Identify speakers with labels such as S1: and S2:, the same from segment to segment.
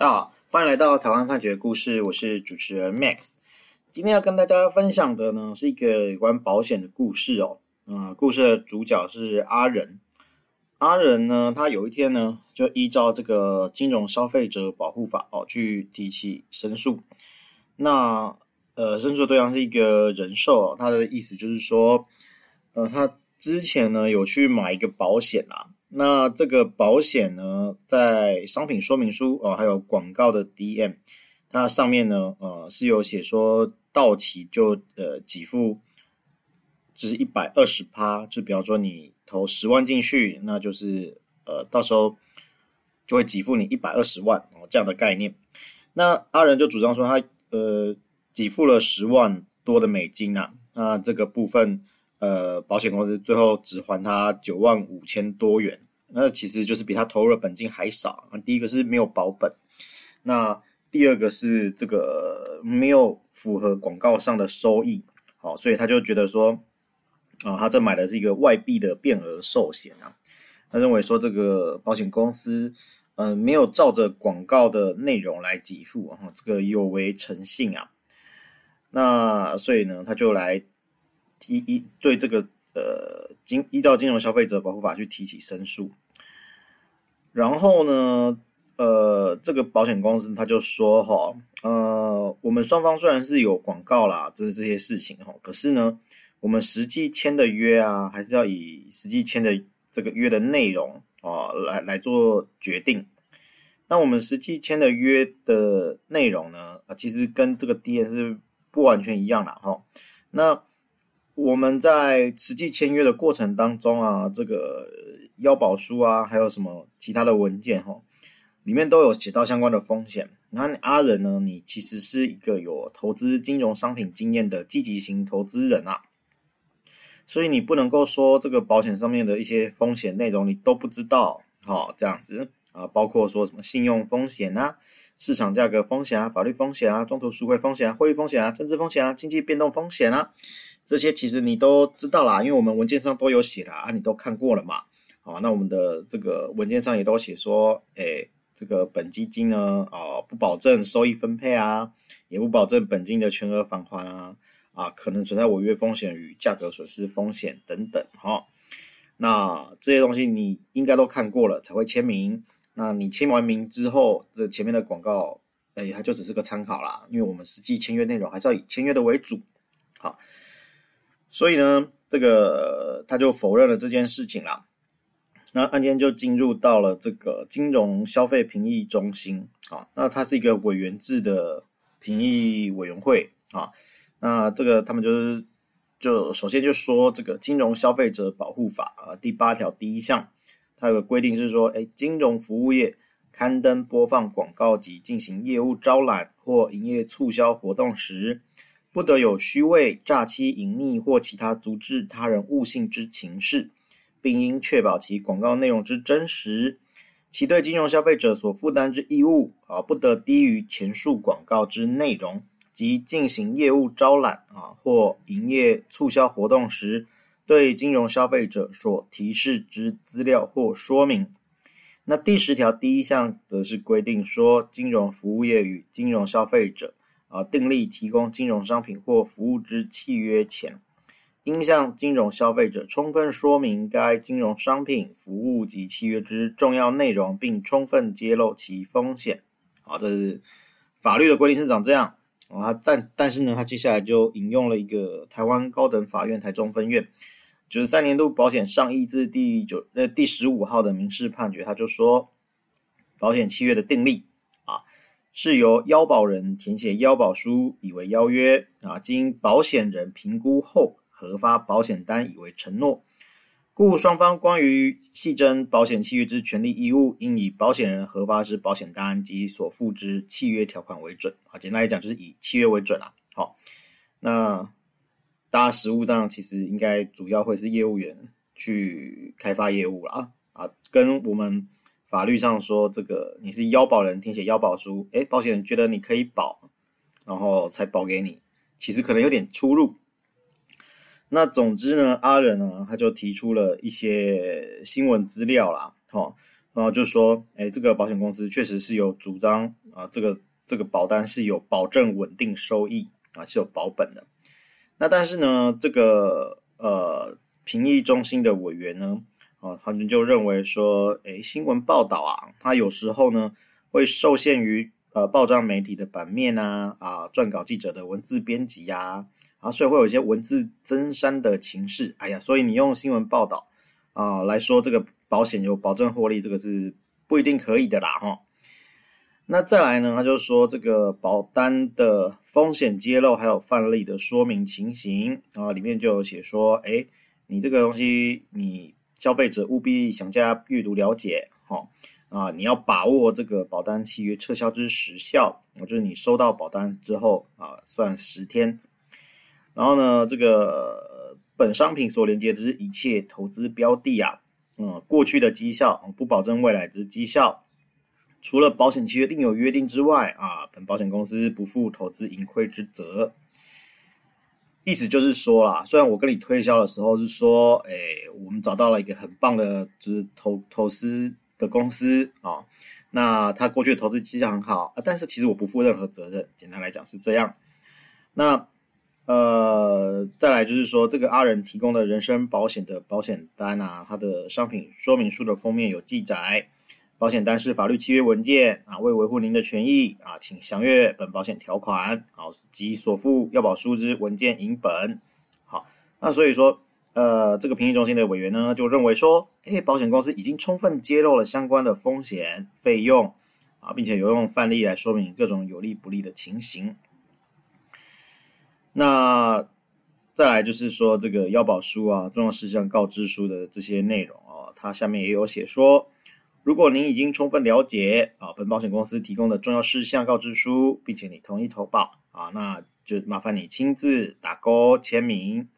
S1: 大家好，欢迎来到台湾判决故事，我是主持人 Max。今天要跟大家分享的呢，是一个有关保险的故事哦。啊、故事的主角是阿仁。阿仁呢，他有一天呢，就依照这个金融消费者保护法哦，去提起申诉。那呃，申诉的对象是一个人寿哦，他的意思就是说，呃，他之前呢有去买一个保险啊。那这个保险呢，在商品说明书哦，还有广告的 DM，它上面呢，呃，是有写说到期就呃给付，就是一百二十趴，就比方说你投十万进去，那就是呃到时候就会给付你一百二十万哦这样的概念。那阿仁就主张说他呃给付了十万多的美金啊，那这个部分。呃，保险公司最后只还他九万五千多元，那其实就是比他投入的本金还少。第一个是没有保本，那第二个是这个没有符合广告上的收益，好，所以他就觉得说，啊，他这买的是一个外币的变额寿险啊，他认为说这个保险公司，嗯、没有照着广告的内容来给付，啊，这个有违诚信啊，那所以呢，他就来。提一对这个呃金依照金融消费者保护法去提起申诉，然后呢，呃，这个保险公司他就说哈，呃，我们双方虽然是有广告啦，这这些事情哈，可是呢，我们实际签的约啊，还是要以实际签的这个约的内容啊来来做决定。那我们实际签的约的内容呢，啊，其实跟这个 DM 是不完全一样的哈。那我们在实际签约的过程当中啊，这个腰保书啊，还有什么其他的文件哈，里面都有写到相关的风险。那阿仁呢，你其实是一个有投资金融商品经验的积极型投资人啊，所以你不能够说这个保险上面的一些风险内容你都不知道，好这样子啊，包括说什么信用风险啊、市场价格风险啊、法律风险啊、中途赎回风险啊、汇率风险啊、政治风险啊、经济变动风险啊。这些其实你都知道啦，因为我们文件上都有写啦，啊，你都看过了嘛。好，那我们的这个文件上也都写说，诶，这个本基金呢，啊，不保证收益分配啊，也不保证本金的全额返还啊，啊，可能存在违约风险与价格损失风险等等，哈。那这些东西你应该都看过了才会签名。那你签完名之后，这前面的广告，诶，它就只是个参考啦，因为我们实际签约内容还是要以签约的为主，好。所以呢，这个他就否认了这件事情啦。那案件就进入到了这个金融消费评议中心啊，那它是一个委员制的评议委员会啊。那这个他们就是就首先就说这个金融消费者保护法啊第八条第一项，它有个规定是说，哎，金融服务业刊登播放广告及进行业务招揽或营业促销活动时。不得有虚伪、诈欺、隐匿或其他阻止他人悟性之情事，并应确保其广告内容之真实。其对金融消费者所负担之义务啊，不得低于前述广告之内容。及进行业务招揽啊或营业促销活动时，对金融消费者所提示之资料或说明。那第十条第一项则是规定说，金融服务业与金融消费者。啊，订立提供金融商品或服务之契约前，应向金融消费者充分说明该金融商品、服务及契约之重要内容，并充分揭露其风险。啊，这是法律的规定是长这样。啊，但但是呢，他接下来就引用了一个台湾高等法院台中分院九十三年度保险上易字第九呃第十五号的民事判决，他就说，保险契约的订立。是由要保人填写要保书以为邀约啊，经保险人评估后核发保险单以为承诺，故双方关于系争保险契约之权利义务，应以保险人核发之保险单及所附之契约条款为准。啊，简单来讲就是以契约为准啦。好，那大家实务上其实应该主要会是业务员去开发业务啦。啊，跟我们。法律上说，这个你是腰保人填写腰保书，诶，保险人觉得你可以保，然后才保给你，其实可能有点出入。那总之呢，阿仁呢，他就提出了一些新闻资料啦，哈，然后就说，哎，这个保险公司确实是有主张啊，这个这个保单是有保证稳定收益啊，是有保本的。那但是呢，这个呃评议中心的委员呢，啊，他们就认为说，哎，新闻报道啊，它有时候呢会受限于呃报章媒体的版面啊，啊，撰稿记者的文字编辑呀，啊，所以会有一些文字增删的情势。哎呀，所以你用新闻报道啊来说这个保险有保证获利，这个是不一定可以的啦，哈。那再来呢？他就说这个保单的风险揭露还有范例的说明情形啊，里面就有写说，哎，你这个东西，你消费者务必详加阅读了解，哈啊，你要把握这个保单契约撤销之时效，就是你收到保单之后啊，算十天。然后呢，这个本商品所连接的是一切投资标的啊，嗯，过去的绩效不保证未来之绩效。除了保险契约另有约定之外，啊，本保险公司不负投资盈亏之责。意思就是说啦，虽然我跟你推销的时候是说，哎，我们找到了一个很棒的，就是投投资的公司啊，那他过去的投资绩效很好啊，但是其实我不负任何责任。简单来讲是这样。那呃，再来就是说，这个阿仁提供的人身保险的保险单啊，它的商品说明书的封面有记载。保险单是法律契约文件啊，为维护您的权益啊，请详阅本保险条款，好及所附要保书之文件影本。好，那所以说，呃，这个评议中心的委员呢，就认为说，诶，保险公司已经充分揭露了相关的风险费用啊，并且有用范例来说明各种有利不利的情形。那再来就是说，这个要保书啊，重要事项告知书的这些内容啊，它下面也有写说。如果您已经充分了解啊，本保险公司提供的重要事项告知书，并且你同意投保啊，那就麻烦你亲自打勾签名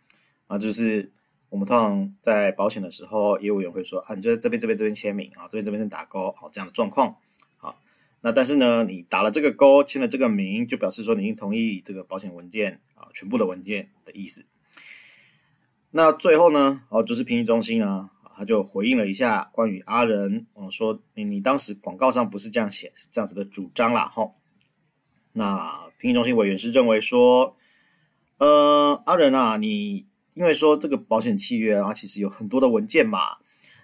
S1: 啊。就是我们通常在保险的时候，业务员会说啊，你就在这边、这边、这边签名啊，这边、这边先打勾，好这样的状况。啊，那但是呢，你打了这个勾，签了这个名，就表示说你已经同意这个保险文件啊，全部的文件的意思。那最后呢，哦，就是评议中心啊。他就回应了一下关于阿仁，哦，说你你当时广告上不是这样写，是这样子的主张啦，吼。那评议中心委员是认为说，呃，阿仁啊，你因为说这个保险契约啊，其实有很多的文件嘛，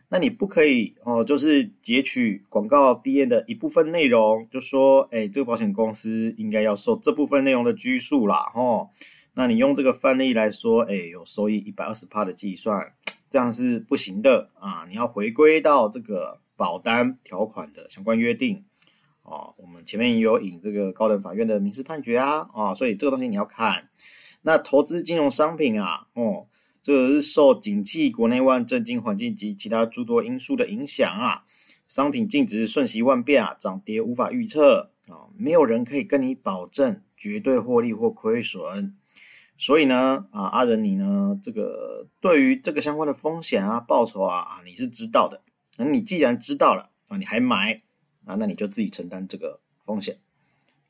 S1: 那你不可以哦，就是截取广告 DM 的一部分内容，就说，哎，这个保险公司应该要受这部分内容的拘束啦，吼。那你用这个范例来说，哎，有收益一百二十趴的计算。这样是不行的啊！你要回归到这个保单条款的相关约定哦。我们前面也有引这个高等法院的民事判决啊啊，所以这个东西你要看。那投资金融商品啊，哦，这个是受景气、国内外政经环境及其他诸多因素的影响啊，商品净值瞬息万变啊，涨跌无法预测啊，没有人可以跟你保证绝对获利或亏损。所以呢，啊，阿仁你呢，这个对于这个相关的风险啊、报酬啊，啊，你是知道的。那你既然知道了啊，你还买啊，那你就自己承担这个风险。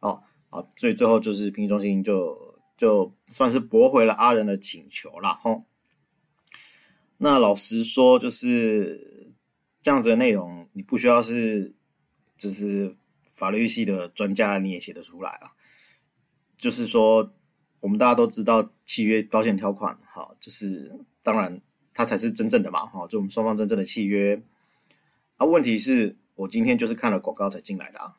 S1: 哦，好，所以最后就是评级中心就就算是驳回了阿仁的请求了，吼。那老实说，就是这样子的内容，你不需要是就是法律系的专家你也写得出来啊，就是说。我们大家都知道契约保险条款，哈，就是当然它才是真正的嘛，哈，就我们双方真正的契约。啊，问题是我今天就是看了广告才进来的啊，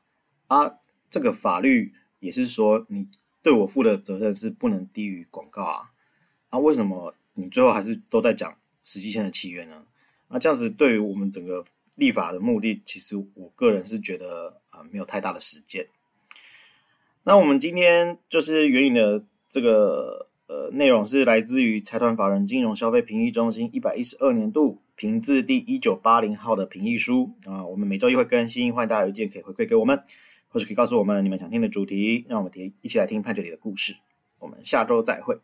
S1: 啊，这个法律也是说你对我负的责任是不能低于广告啊，啊，为什么你最后还是都在讲实际性的契约呢？啊，这样子对于我们整个立法的目的，其实我个人是觉得啊，没有太大的实践。那我们今天就是援引的。这个呃内容是来自于财团法人金融消费评议中心一百一十二年度评字第一九八零号的评议书啊，我们每周一会更新，欢迎大家有意见可以回馈给我们，或是可以告诉我们你们想听的主题，让我们听一起来听判决里的故事。我们下周再会。